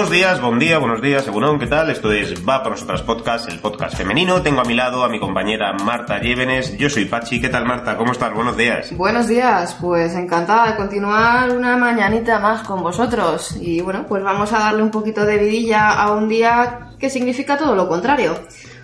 Buenos días, buen día, buenos días, según ¿qué tal? Esto es Va por nosotras podcast, el podcast femenino. Tengo a mi lado a mi compañera Marta Llévenes. Yo soy Pachi. ¿Qué tal, Marta? ¿Cómo estás? Buenos días. Buenos días, pues encantada de continuar una mañanita más con vosotros. Y bueno, pues vamos a darle un poquito de vidilla a un día que significa todo lo contrario.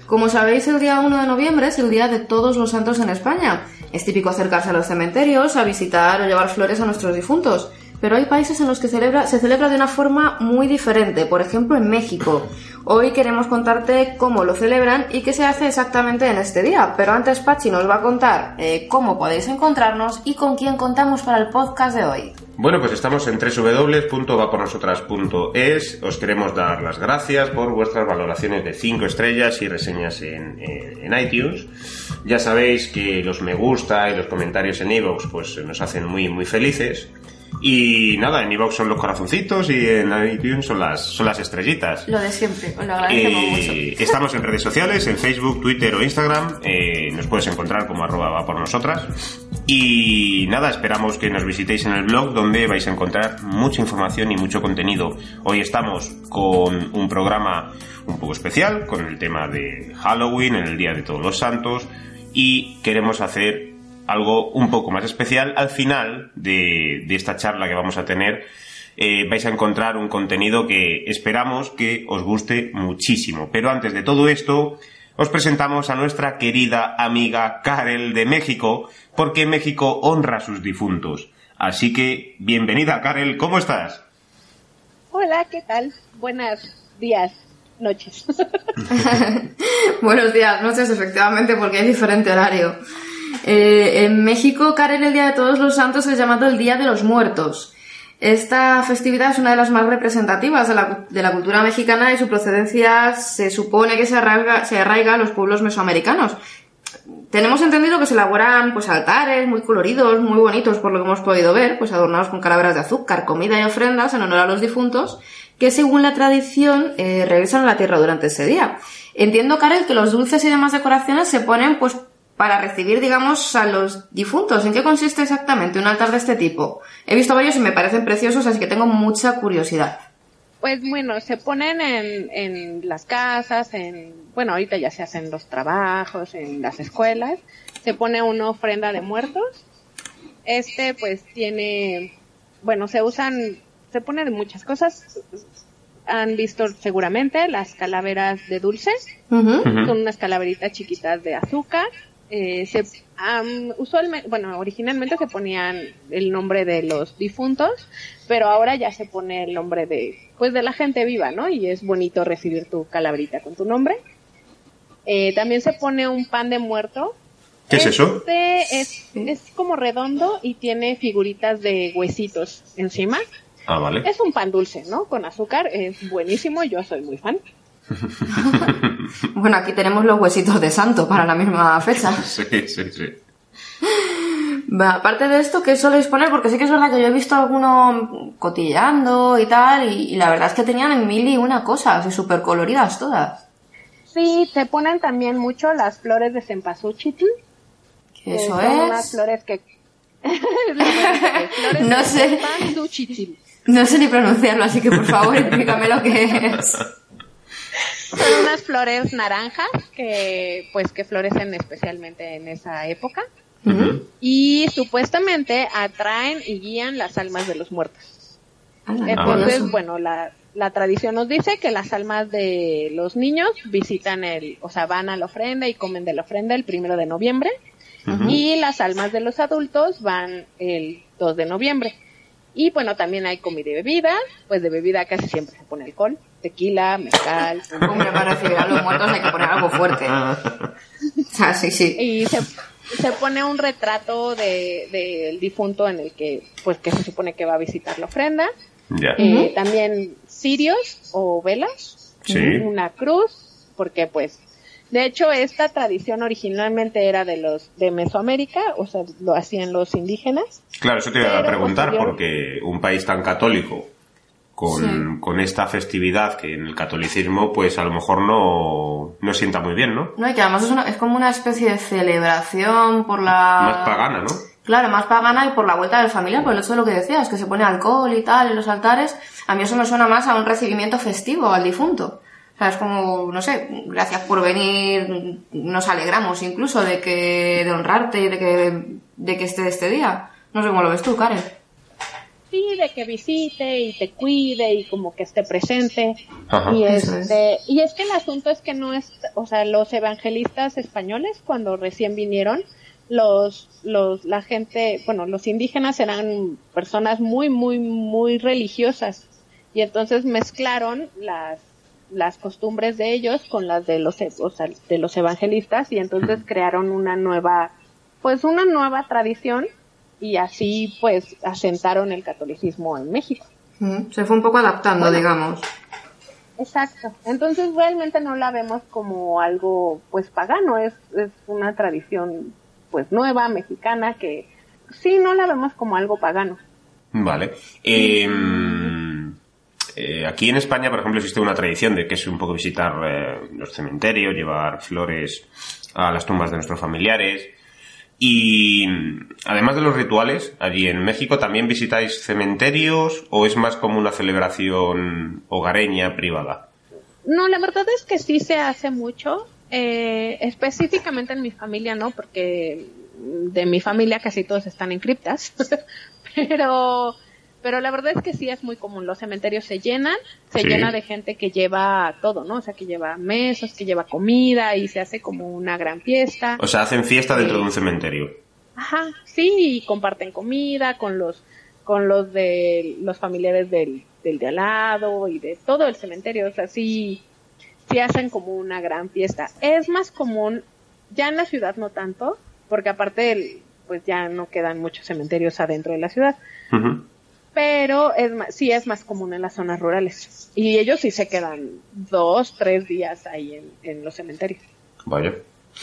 Como sabéis, el día 1 de noviembre es el día de todos los santos en España. Es típico acercarse a los cementerios, a visitar o llevar flores a nuestros difuntos pero hay países en los que celebra, se celebra de una forma muy diferente, por ejemplo en México. Hoy queremos contarte cómo lo celebran y qué se hace exactamente en este día, pero antes Pachi nos va a contar eh, cómo podéis encontrarnos y con quién contamos para el podcast de hoy. Bueno, pues estamos en www.vapornosotras.es. Os queremos dar las gracias por vuestras valoraciones de 5 estrellas y reseñas en, en, iTunes. Ya sabéis que los me gusta y los comentarios en iVoox pues nos hacen muy muy felices. Y nada, en iVoox son los corazoncitos y en iTunes son las, son las estrellitas. Lo de siempre, os lo agradecemos eh, mucho. Estamos en redes sociales, en Facebook, Twitter o Instagram. Eh, nos puedes encontrar como arroba va por nosotras. Y nada, esperamos que nos visitéis en el blog donde vais a encontrar mucha información y mucho contenido. Hoy estamos con un programa un poco especial, con el tema de Halloween, en el Día de Todos los Santos, y queremos hacer algo un poco más especial. Al final de, esta charla que vamos a tener, eh, vais a encontrar un contenido que esperamos que os guste muchísimo. Pero antes de todo esto, os presentamos a nuestra querida amiga Karel de México, porque México honra a sus difuntos. Así que, bienvenida Karel, ¿cómo estás? Hola, ¿qué tal? Buenos días, noches. Buenos días, noches, efectivamente, porque hay diferente horario. Eh, en México, Karen, el Día de Todos los Santos es llamado el Día de los Muertos. Esta festividad es una de las más representativas de la, cultura mexicana y su procedencia se supone que se arraiga, se a los pueblos mesoamericanos. Tenemos entendido que se elaboran pues altares muy coloridos, muy bonitos por lo que hemos podido ver, pues adornados con calaveras de azúcar, comida y ofrendas en honor a los difuntos, que según la tradición eh, regresan a la tierra durante ese día. Entiendo, Karel, que los dulces y demás decoraciones se ponen pues para recibir, digamos, a los difuntos. ¿En qué consiste exactamente un altar de este tipo? He visto varios y me parecen preciosos, así que tengo mucha curiosidad. Pues bueno, se ponen en, en las casas, en, bueno, ahorita ya se hacen los trabajos, en las escuelas, se pone una ofrenda de muertos. Este pues tiene, bueno, se usan, se pone de muchas cosas. Han visto seguramente las calaveras de dulces, son unas calaveritas chiquitas de azúcar, eh, se, usualmente, bueno, originalmente se ponían el nombre de los difuntos, pero ahora ya se pone el nombre de, pues de la gente viva, ¿no? Y es bonito recibir tu calabrita con tu nombre. Eh, también se pone un pan de muerto. ¿Qué es eso? Este es, es como redondo y tiene figuritas de huesitos encima. Ah, vale. Es un pan dulce, ¿no? Con azúcar, es buenísimo, yo soy muy fan. bueno, aquí tenemos los huesitos de santo para la misma fecha. Sí, sí, sí. aparte de esto, ¿qué soléis poner? Porque sí que es verdad que yo he visto alguno cotillando y tal, y, la verdad es que tenían en mil y una cosa, así súper coloridas todas. Sí, se ponen también mucho las flores de cempasúchil. ¿Qué eso es? Unas flores que... no sé. No sé ni pronunciarlo, así que por favor explícame lo que es. Son unas flores naranjas que, pues, que florecen especialmente en esa época. Y supuestamente atraen y guían las almas de los muertos. Ah, Entonces, bueno, la, la tradición nos dice que las almas de los niños visitan el, o sea, van a la ofrenda y comen de la ofrenda el primero de noviembre. Y las almas de los adultos van el 2 de noviembre. Y bueno, también hay comida y bebida, pues de bebida casi siempre se pone alcohol, tequila, mezcal. Hombre, para recibir a los muertos hay que poner algo fuerte. Ah, sí, sí. Y se, se pone un retrato del de, difunto en el que, pues que se supone que va a visitar la ofrenda. Eh, también cirios o velas. Sí. Una cruz, porque pues de hecho, esta tradición originalmente era de los de Mesoamérica, o sea, lo hacían los indígenas. Claro, eso te iba a preguntar, porque un país tan católico con, con, esta festividad que en el catolicismo, pues a lo mejor no, no sienta muy bien, ¿no? No, y que además es, es como una especie de celebración por la... Más pagana, ¿no? Claro, más pagana y por la vuelta del familiar, por el hecho de lo que decías, que se pone alcohol y tal en los altares. A mí eso me suena más a un recibimiento festivo al difunto. O sea, es como, no sé, gracias por venir, nos alegramos incluso de que, de honrarte y de que, de que esté este día. No sé cómo lo ves tú, Karen. Sí, de que visite y te cuide y como que esté presente. Ajá. Y este, y es que el asunto es que no es, o sea, los evangelistas españoles cuando recién vinieron, los, los, la gente, bueno, los indígenas eran personas muy, muy, muy religiosas y entonces mezclaron las, las costumbres de ellos con las de los, o sea, de los evangelistas y entonces crearon una nueva, pues una nueva tradición y así pues asentaron el catolicismo en México. Se fue un poco adaptando, digamos. Exacto. Entonces realmente no la vemos como algo pues pagano, es, es una tradición pues nueva, mexicana, que sí no la vemos como algo pagano. Vale. Eh, eh, aquí en España, por ejemplo, existe una tradición de que es un poco visitar eh, los cementerios, llevar flores a las tumbas de nuestros familiares. Y además de los rituales, allí en México también visitáis cementerios o es más como una celebración hogareña privada. No, la verdad es que sí se hace mucho, eh, específicamente en mi familia, ¿no? Porque de mi familia casi todos están en criptas, pero, pero la verdad es que sí es muy común. Los cementerios se llenan, se Sí. llena de gente que lleva todo, ¿no? O sea, que lleva mesas, que lleva comida y se hace como una gran fiesta. O sea, hacen fiesta dentro de un cementerio. Ajá, sí, y comparten comida con los con los de los familiares del, del de al lado y de todo el cementerio, o sea, sí, sí hacen como una gran fiesta. Es más común, ya en la ciudad no tanto, porque aparte el- pues ya no quedan muchos cementerios adentro de la ciudad, Ujú. Pero es más, sí es más común en las zonas rurales. Y ellos sí se quedan dos, tres días ahí en, en los cementerios. Vaya.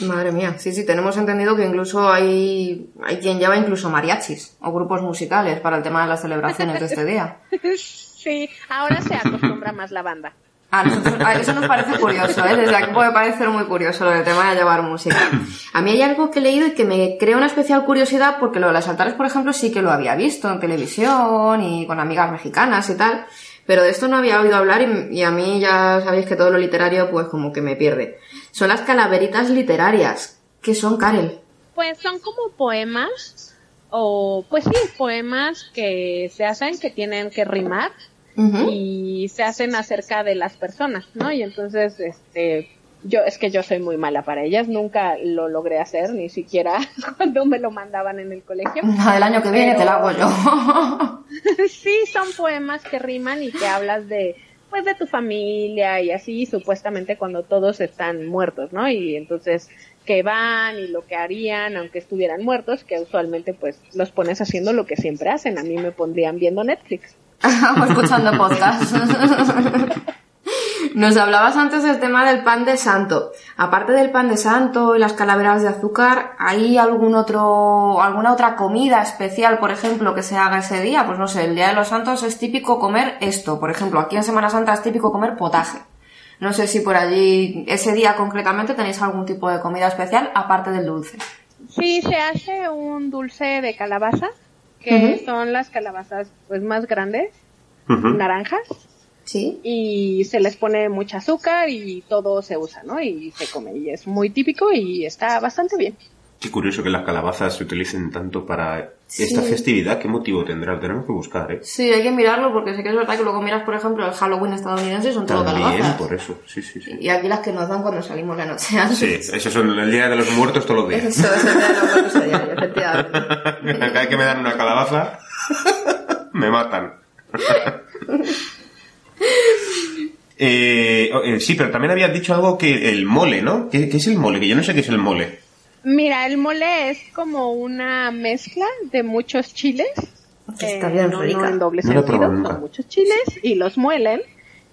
Madre mía, sí, sí, tenemos entendido que incluso hay, hay quien lleva incluso mariachis o grupos musicales para el tema de las celebraciones de este día. Sí, ahora se acostumbra más la banda. A nosotros, a eso nos parece curioso, ¿eh? Desde aquí puede parecer muy curioso lo del tema de llevar música. A mí hay algo que he leído y que me crea una especial curiosidad porque lo de las altares, por ejemplo, sí que lo había visto en televisión y con amigas mexicanas y tal, pero de esto no había oído hablar y, y a mí ya sabéis que todo lo literario pues como que me pierde. Son las calaveritas literarias. ¿Qué son, Karel? Pues son como poemas, o pues sí, poemas que se hacen que tienen que rimar Y se hacen acerca de las personas, ¿no? Y entonces, este, yo, es que yo soy muy mala para ellas, nunca lo logré hacer, ni siquiera cuando me lo mandaban en el colegio. La del año que viene Pero- te la hago yo. sí, son poemas que riman y que hablas de, pues, de tu familia y así, supuestamente cuando todos están muertos, ¿no? Y entonces, que van y lo que harían, aunque estuvieran muertos, que usualmente, pues, los pones haciendo lo que siempre hacen. A mí me pondrían viendo Netflix. o escuchando podcast. Nos hablabas antes del tema del pan de santo. Aparte del pan de santo y las calaveras de azúcar, ¿hay algún otro, alguna otra comida especial, por ejemplo, que se haga ese día? Pues no sé, el día de los santos es típico comer esto. Por ejemplo, aquí en Semana Santa es típico comer potaje. No sé si por allí, ese día concretamente, tenéis algún tipo de comida especial aparte del dulce. Sí, se hace un dulce de calabaza, que son las calabazas, pues, más grandes, naranjas, ¿Sí? y se les pone mucha azúcar y todo se usa, ¿no? Y se come, y es muy típico y está bastante bien. Qué curioso que las calabazas se utilicen tanto para Sí. esta festividad. ¿Qué motivo tendrá? Tenemos que buscar, ¿eh? Sí, hay que mirarlo porque sé que es verdad que luego miras, por ejemplo, el Halloween estadounidense y son todo También, calabazas. por eso. Sí, sí, sí. Y aquí las que nos dan cuando salimos la noche antes. Sí, eso son el día de los muertos todos los días. Eso es el de los muertos a diario, efectivamente. Cada vez que me dan una calabaza, me matan. Eh, oh, eh, sí, pero también habías dicho algo que el mole, ¿no? ¿Qué, qué es el mole? Que yo no sé qué es el mole. Mira, el mole es como una mezcla de muchos chiles. Está bien no, rica. no en doble No sentido, son muchos chiles y los muelen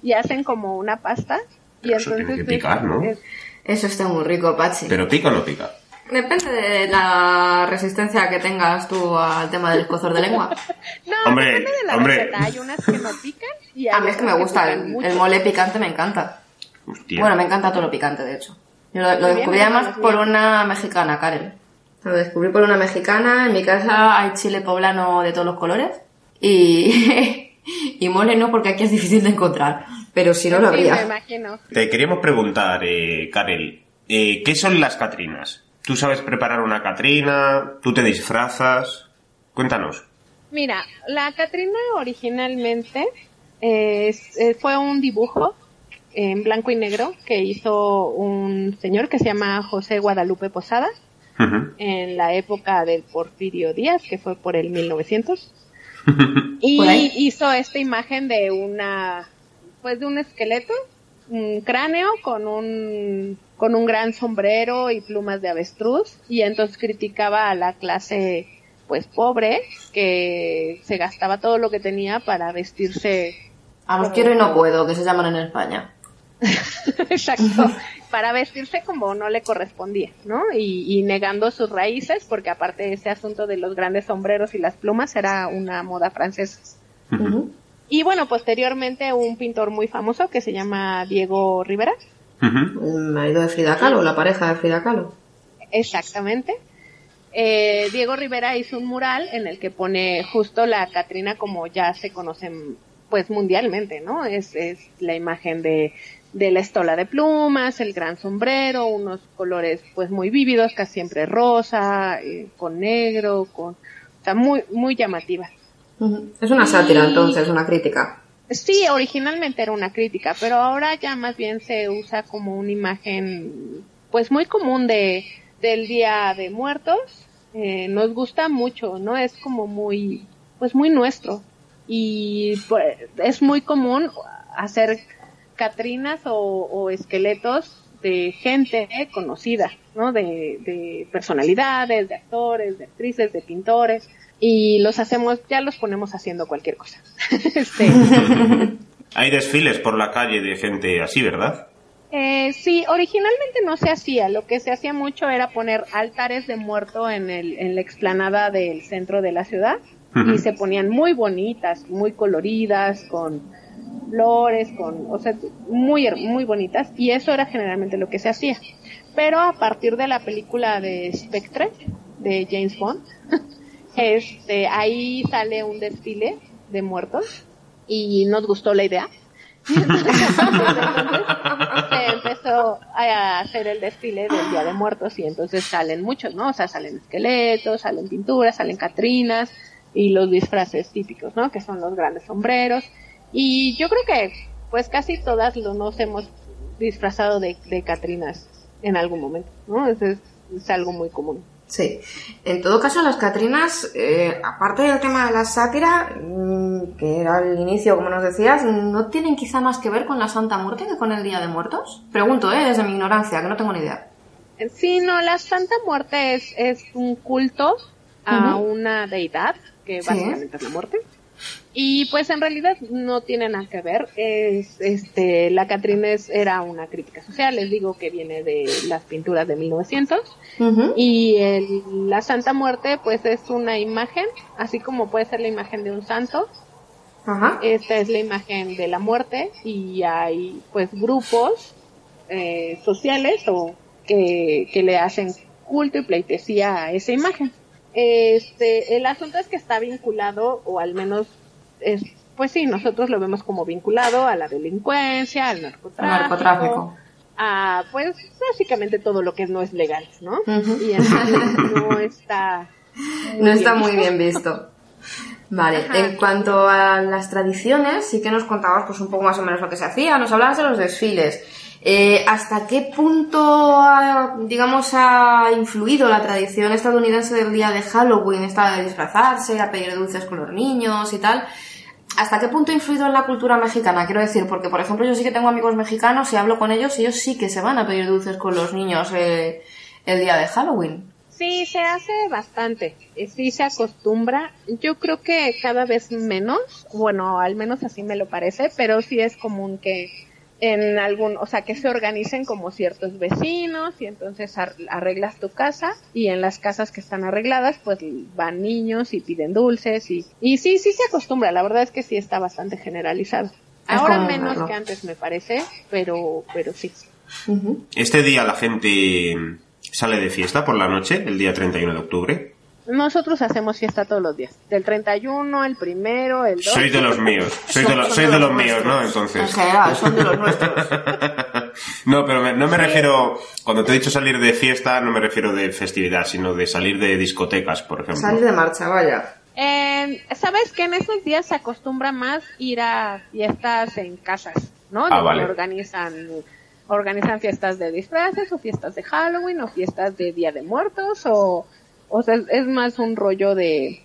y hacen como una pasta. Y eso entonces tiene que es- picar, ¿no? es- Eso está muy rico, Pachi. ¿Pero pica o no pica? Depende de la resistencia que tengas tú al tema del cozor de lengua. No, Hombre, depende de la hombre. receta. Hay unas que no pican y hay A mí es que me gusta, el, el mole picante me encanta. Hostia. Bueno, me encanta todo lo picante, de hecho. Yo lo, lo bien, descubrí además bien. por una mexicana, Karen. Lo descubrí por una mexicana. En mi casa hay chile poblano de todos los colores. Y, y mole no, porque aquí es difícil de encontrar. Pero si no, lo me habría. imagino. Te queríamos preguntar, eh, Karel, eh, ¿qué son las Catrinas? ¿Tú sabes preparar una Catrina? ¿Tú te disfrazas? Cuéntanos. Mira, la Catrina originalmente eh, eh, fue un dibujo en blanco y negro que hizo un señor que se llama José Guadalupe Posada en la época del Porfirio Díaz, que fue por el 1900. Y hizo esta imagen de una, pues de un esqueleto, un cráneo con un, con un gran sombrero y plumas de avestruz, y entonces criticaba a la clase, pues pobre, que se gastaba todo lo que tenía para vestirse, Vamos, quiero y no puedo, que se llaman en España. exacto, para vestirse como no le correspondía, ¿no? Y, y negando sus raíces, porque aparte ese asunto de los grandes sombreros y las plumas era una moda francesa. Y bueno, posteriormente un pintor muy famoso que se llama Diego Rivera. Ujú. El marido de Frida Kahlo, la pareja de Frida Kahlo. Exactamente. Eh, Diego Rivera hizo un mural en el que pone justo la Catrina como ya se conocen pues mundialmente, ¿no? Es, es la imagen de, de la estola de plumas, el gran sombrero, unos colores pues muy vívidos, casi siempre rosa, eh, con negro, con, o sea, muy, muy llamativa. Es una sátira, entonces, una crítica. Sí, originalmente era una crítica, pero ahora ya más bien se usa como una imagen, pues muy común de del Día de Muertos. Eh, nos gusta mucho, ¿no? Es como muy, pues muy nuestro y pues, es muy común hacer catrinas o, o esqueletos de gente conocida, ¿no? De, de personalidades, de actores, de actrices, de pintores y los hacemos, ya los ponemos haciendo cualquier cosa. Este, Hay desfiles por la calle de gente así, ¿verdad? Eh, sí, originalmente no se hacía. Lo que se hacía mucho era poner altares de muerto en, el, en la explanada del centro de la ciudad Y se ponían muy bonitas, muy coloridas, con flores, con, o sea, muy, muy bonitas y eso era generalmente lo que se hacía. Pero a partir de la película de Spectre, de James Bond, este, ahí sale un desfile de muertos y nos gustó la idea. se empezó a hacer el desfile del Día de Muertos y entonces salen muchos, ¿no? O sea, salen esqueletos, salen pinturas, salen catrinas y los disfraces típicos, ¿no? Que son los grandes sombreros. Y yo creo que pues casi todas lo- nos hemos disfrazado de, de catrinas en algún momento, ¿no? Es, es- es algo muy común. Sí. En todo caso, las Catrinas, eh, aparte del tema de la sátira, mm, que era el inicio, como nos decías, ¿no tienen quizá más que ver con la Santa Muerte que con el Día de Muertos? Pregunto, ¿eh? Desde mi ignorancia, que no tengo ni idea. Sí, no, la Santa Muerte es, es un culto a Ujú. una deidad, que Sí. básicamente es la muerte. Y pues en realidad no tiene nada que ver. Es, este, la Catrina era una crítica social, les digo que viene de las pinturas de 1900. Ujú. Y el- la Santa Muerte pues es una imagen, así como puede ser la imagen de un santo, Ajá. esta es la imagen de la muerte y hay pues grupos eh, sociales o que, que le hacen culto y pleitesía a esa imagen. Este, el asunto es que está vinculado, o al menos es, pues sí, nosotros lo vemos como vinculado a la delincuencia, al narcotráfico, Narcotráfico. a pues básicamente todo lo que no es legal, ¿no? Ujú. Y entonces no está No está muy bien visto. Vale, Ajá. en cuanto a las tradiciones, sí que nos contabas pues un poco más o menos lo que se hacía, nos hablabas de los desfiles. Eh, ¿Hasta qué punto, ha, digamos, ha influido la tradición estadounidense del día de Halloween, esta de disfrazarse, a pedir dulces con los niños y tal? ¿Hasta qué punto ha influido en la cultura mexicana? Quiero decir, porque por ejemplo yo sí que tengo amigos mexicanos y hablo con ellos y ellos sí que se van a pedir dulces con los niños eh, el día de Halloween. Sí, se hace bastante, eh, sí se acostumbra. Yo creo que cada vez menos, bueno, al menos así me lo parece, pero sí es común que en algún, o sea, que se organicen como ciertos vecinos y entonces ar- arreglas tu casa y en las casas que están arregladas pues van niños y piden dulces y, y sí, sí se acostumbra, la verdad es que sí está bastante generalizado. Ahora como menos que antes me parece, pero, pero sí. Este día la gente sale de fiesta por la noche el día 31 de octubre? Nosotros hacemos fiesta todos los días. Del 31, el primero, el 2. Sois de los míos. Sois de, Son- los, son sois de de los los míos, ¿no? nuestros. En Entonces. general, son de los nuestros. No, pero me- no me refiero, cuando te he dicho salir de fiesta, no me refiero de festividad, sino de salir de discotecas, por ejemplo. Salir de marcha, vaya. Eh, ¿Sabes que en esos días se acostumbra más ir a fiestas en casas, ¿no? Ah, vale. Organizan, organizan fiestas de disfraces o fiestas de Halloween o fiestas de Día de Muertos o, o sea, es más un rollo de,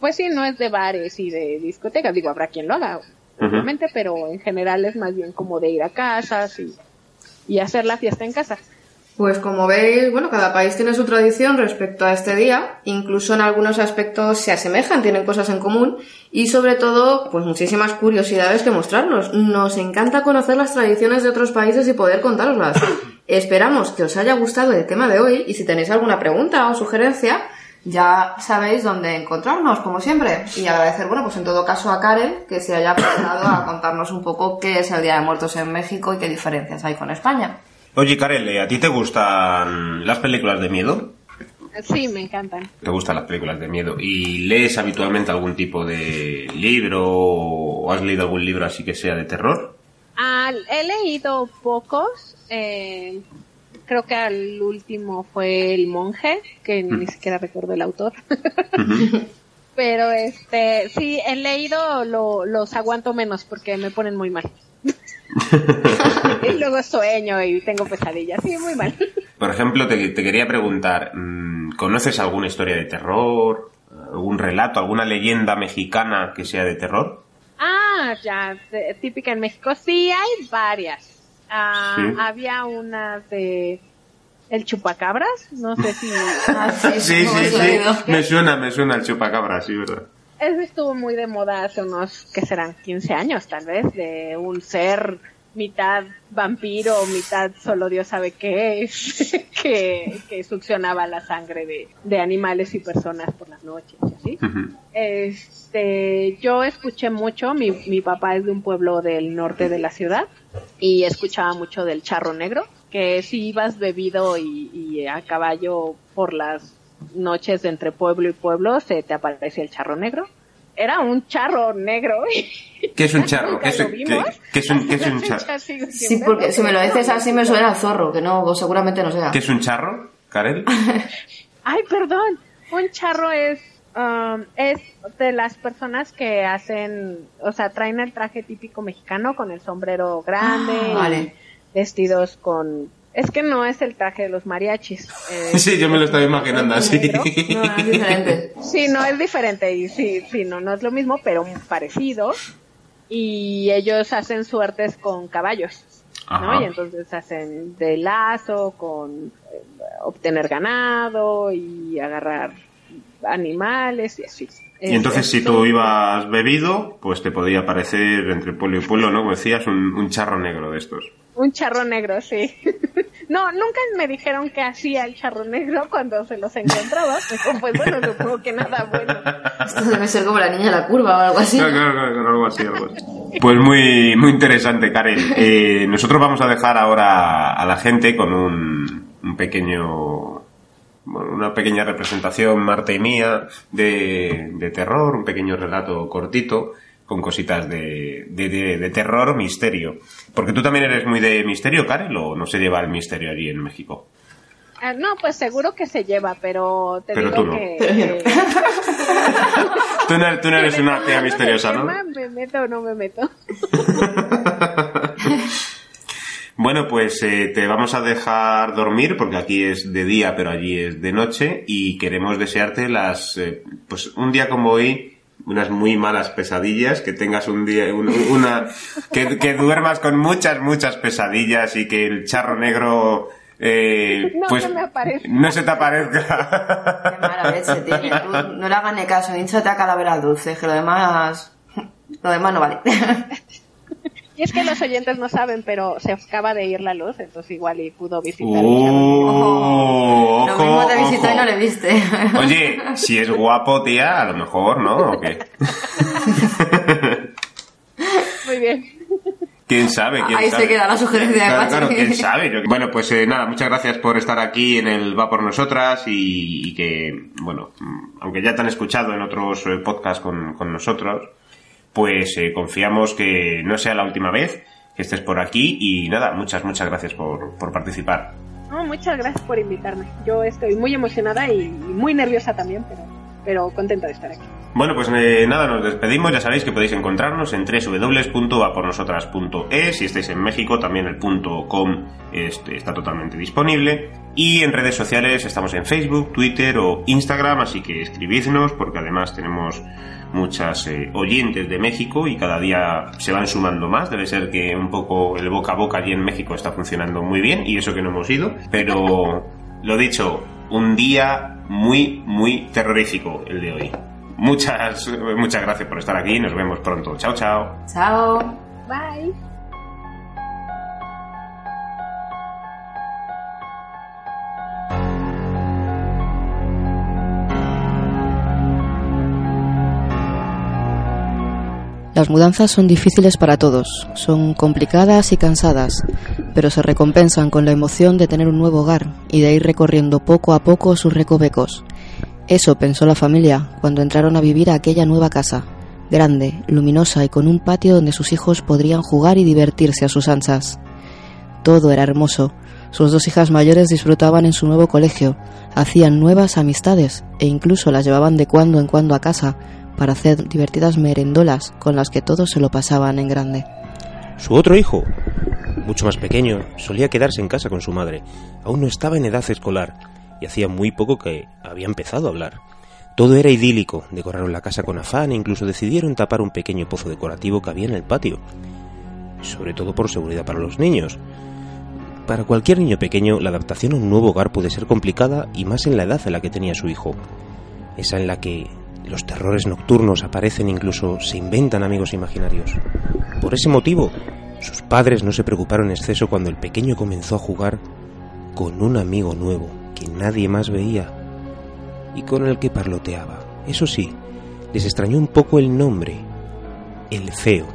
pues sí, no es de bares y de discotecas, digo, habrá quien lo haga, obviamente, pero en general es más bien como de ir a casas y, y hacer la fiesta en casa. Pues como veis, bueno, cada país tiene su tradición respecto a este día, incluso en algunos aspectos se asemejan, tienen cosas en común y sobre todo, pues muchísimas curiosidades que mostrarnos. Nos encanta conocer las tradiciones de otros países y poder contároslas. Esperamos que os haya gustado el tema de hoy y si tenéis alguna pregunta o sugerencia, ya sabéis dónde encontrarnos, como siempre. Y agradecer, bueno, pues en todo caso a Karen que se haya prestado a contarnos un poco qué es el Día de Muertos en México y qué diferencias hay con España. Oye, Karel, ¿a ti te gustan las películas de miedo? Sí, me encantan. ¿Te gustan las películas de miedo? ¿Y lees habitualmente algún tipo de libro o has leído algún libro así que sea de terror? Ah, he leído pocos. eh, creo que al último fue El Monje, que ni siquiera recuerdo el autor. Pero este, sí, he leído, lo, los aguanto menos porque me ponen muy mal. y luego sueño y tengo pesadillas. Sí, muy mal. Por ejemplo, te, te quería preguntar, mm, ¿conoces alguna historia de terror? ¿Algún relato, alguna leyenda mexicana que sea de terror? Ah, ya, típica en México. Sí, hay varias. Ah, Sí. Había una de El Chupacabras, no sé si... Ah, Sí, sí, sí. Me suena, me suena el chupacabra, sí, ¿verdad? Ese estuvo muy de moda hace unos, que serán 15 años tal vez, de un ser mitad vampiro, mitad solo Dios sabe qué es, que, que succionaba la sangre de, de animales y personas por las noches. Ujú. Este, yo escuché mucho, mi, mi papá es de un pueblo del norte de la ciudad y escuchaba mucho del charro negro, que si ibas bebido y, y a caballo por las noches entre pueblo y pueblo se te aparecía el charro negro. Era un charro negro. ¿Qué es un charro? ¿Qué es, lo qué- vimos. qué es un, qué es un Hasta la charro? Sí, porque si me lo dices así me suena a zorro, que no, seguramente no sea. ¿Qué es un charro, Karel? Ay, perdón. Un charro es, um, es de las personas que hacen, o sea, traen el traje típico mexicano con el sombrero grande, Ah, y vestidos con, es que no es el traje de los mariachis. eh, Sí, yo me lo estaba imaginando así. No, es diferente. Sí, no es diferente y sí, sí, no, no es lo mismo, pero parecido. Y ellos hacen suertes con caballos, ¿no? Y entonces hacen de lazo, con eh, obtener ganado y agarrar animales y así. Y entonces si tú ibas bebido, pues te podía parecer entre pueblo y pueblo, ¿no? Como decías, un, un charro negro de estos. Un charro negro, sí. No, nunca me dijeron que hacía el charro negro cuando se los encontraba. Pero, Pues bueno, supongo que nada bueno. Esto debe ser como la niña de la curva o algo así. Claro, claro, claro, claro, algo así, algo así. Pues muy, muy interesante, Karen. Eh, nosotros vamos a dejar ahora a la gente con un, un pequeño, bueno, una pequeña representación, Marta y mía, de, de terror, un pequeño relato cortito con cositas de, de, de- de terror, misterio. Porque tú también eres muy de misterio, Karen, o no se lleva el misterio allí en México. Ah, no, pues seguro que se lleva, pero te Pero digo no. que... Tú no, tú no eres una tía misteriosa, ¿no? ¿Me meto o no me meto? Bueno, pues eh, te vamos a dejar dormir porque aquí es de día, pero allí es de noche y queremos desearte las, eh, pues un día como hoy, unas muy malas pesadillas, que tengas un día, un- una, que, que duermas con muchas, muchas pesadillas y que el charro negro, eh, No pues se me aparezca. no se te Qué aparezca. mala leche tiene. Tú no le hagas ni caso, hinchate a calavera dulce, que lo demás... Lo demás no vale. Y es que los oyentes no saben, pero se acaba de ir la luz, entonces igual y pudo visitar. el Uh, Lo ojo, mismo te visitó y ojo. no le viste. Oye, si es guapo, tía, a lo mejor, ¿no? ¿O qué? Muy bien. ¿Quién sabe? ¿Quién Ahí sabe? se queda la sugerencia de Claro, claro, quién sabe. Yo- Bueno, pues eh, nada, muchas gracias por estar aquí en el Va por Nosotras y, y que, bueno, mm, aunque ya te han escuchado en otros eh, podcasts con, con nosotros, pues eh, confiamos que no sea la última vez que estés por aquí y nada, muchas, muchas gracias por, por participar. No, muchas gracias por invitarme. Yo estoy muy emocionada y, y muy nerviosa también, pero, pero contenta de estar aquí. Bueno, pues eh, nada, nos despedimos. Ya sabéis que podéis encontrarnos en www.vapornosotras.es. Si estáis en México, también el punto .com este, está totalmente disponible. Y en redes sociales estamos en Facebook, Twitter o Instagram, así que escribidnos porque además tenemos muchas eh, oyentes de México y cada día se van sumando más. Debe ser que un poco el boca a boca allí en México está funcionando muy bien y eso que no hemos ido. Pero lo dicho, un día muy, muy terrorífico el de hoy. Muchas, muchas gracias por estar aquí. Nos vemos pronto. Chao, chao. Chao. Bye. Las mudanzas son difíciles para todos, son complicadas y cansadas, pero se recompensan con la emoción de tener un nuevo hogar y de ir recorriendo poco a poco sus recovecos. Eso pensó la familia cuando entraron a vivir a aquella nueva casa, grande, luminosa y con un patio donde sus hijos podrían jugar y divertirse a sus anchas. Todo era hermoso. Sus dos hijas mayores disfrutaban en su nuevo colegio, hacían nuevas amistades e incluso las llevaban de cuando en cuando a casa para hacer divertidas merendolas con las que todos se lo pasaban en grande. Su otro hijo, mucho más pequeño, solía quedarse en casa con su madre. Aún no estaba en edad escolar y hacía muy poco que había empezado a hablar. Todo era idílico, decoraron la casa con afán e incluso decidieron tapar un pequeño pozo decorativo que había en el patio. Sobre todo por seguridad para los niños. Para cualquier niño pequeño, la adaptación a un nuevo hogar puede ser complicada y más en la edad en la que tenía su hijo. Esa en la que los terrores nocturnos aparecen incluso se inventan amigos imaginarios. Por ese motivo, sus padres no se preocuparon en exceso cuando el pequeño comenzó a jugar con un amigo nuevo que nadie más veía y con el que parloteaba. Eso sí, les extrañó un poco el nombre, el feo.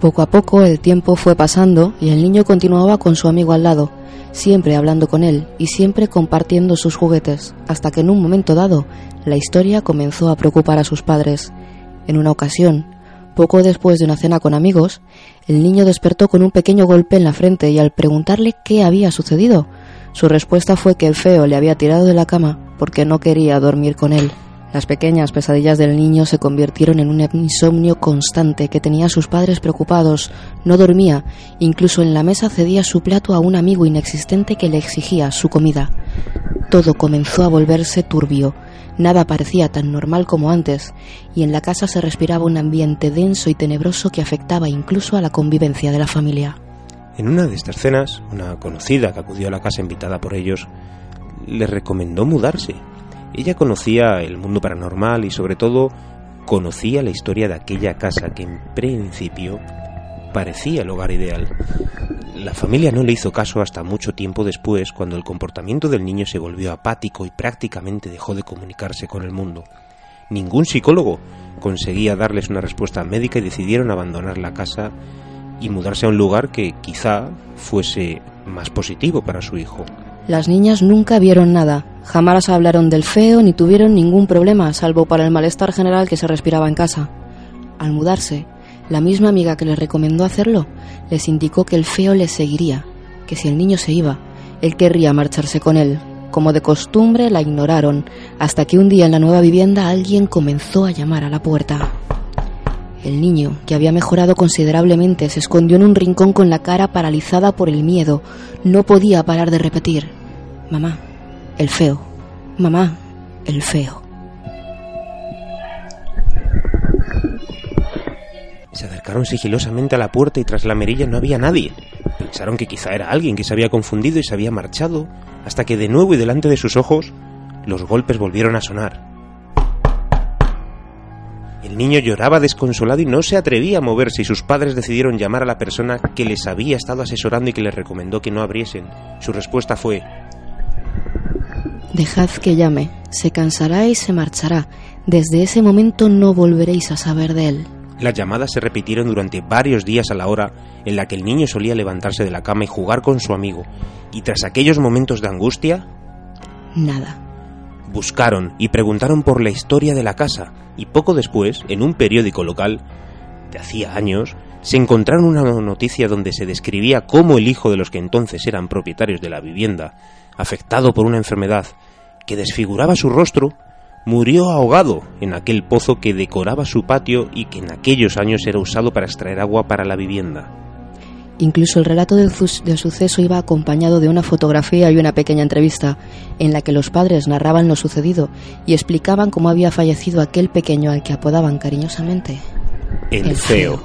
Poco a poco el tiempo fue pasando y el niño continuaba con su amigo al lado, siempre hablando con él y siempre compartiendo sus juguetes, hasta que en un momento dado la historia comenzó a preocupar a sus padres. En una ocasión, poco después de una cena con amigos, el niño despertó con un pequeño golpe en la frente y al preguntarle qué había sucedido, su respuesta fue que el feo le había tirado de la cama porque no quería dormir con él. Las pequeñas pesadillas del niño se convirtieron en un insomnio constante que tenía a sus padres preocupados. No dormía, incluso en la mesa cedía su plato a un amigo inexistente que le exigía su comida. Todo comenzó a volverse turbio. Nada parecía tan normal como antes, y en la casa se respiraba un ambiente denso y tenebroso que afectaba incluso a la convivencia de la familia. En una de estas cenas, una conocida que acudió a la casa invitada por ellos, les recomendó mudarse. Ella conocía el mundo paranormal y sobre todo conocía la historia de aquella casa que en principio parecía el hogar ideal. La familia no le hizo caso hasta mucho tiempo después, cuando el comportamiento del niño se volvió apático y prácticamente dejó de comunicarse con el mundo. Ningún psicólogo conseguía darles una respuesta médica y decidieron abandonar la casa y mudarse a un lugar que quizá fuese más positivo para su hijo. Las niñas nunca vieron nada, jamás hablaron del feo ni tuvieron ningún problema, salvo para el malestar general que se respiraba en casa. Al mudarse, la misma amiga que les recomendó hacerlo les indicó que el feo les seguiría, que si el niño se iba, él querría marcharse con él. Como de costumbre, la ignoraron, hasta que un día en la nueva vivienda alguien comenzó a llamar a la puerta. El niño, que había mejorado considerablemente, se escondió en un rincón con la cara paralizada por el miedo. No podía parar de repetir, Mamá, el feo. Mamá, el feo. Se acercaron sigilosamente a la puerta y tras la merilla no había nadie. Pensaron que quizá era alguien que se había confundido y se había marchado, hasta que de nuevo y delante de sus ojos los golpes volvieron a sonar. El niño lloraba desconsolado y no se atrevía a moverse y sus padres decidieron llamar a la persona que les había estado asesorando y que les recomendó que no abriesen. Su respuesta fue Dejad que llame, se cansará y se marchará. Desde ese momento no volveréis a saber de él. Las llamadas se repitieron durante varios días a la hora en la que el niño solía levantarse de la cama y jugar con su amigo, y tras aquellos momentos de angustia, Nada. Buscaron y preguntaron por la historia de la casa, y poco después, en un periódico local, de hacía años, se encontraron una noticia donde se describía cómo el hijo de los que entonces eran propietarios de la vivienda, afectado por una enfermedad que desfiguraba su rostro, murió ahogado en aquel pozo que decoraba su patio y que en aquellos años era usado para extraer agua para la vivienda. Incluso el relato del, suceso iba acompañado de una fotografía y una pequeña entrevista en la que los padres narraban lo sucedido y explicaban cómo había fallecido aquel pequeño al que apodaban cariñosamente El, feo.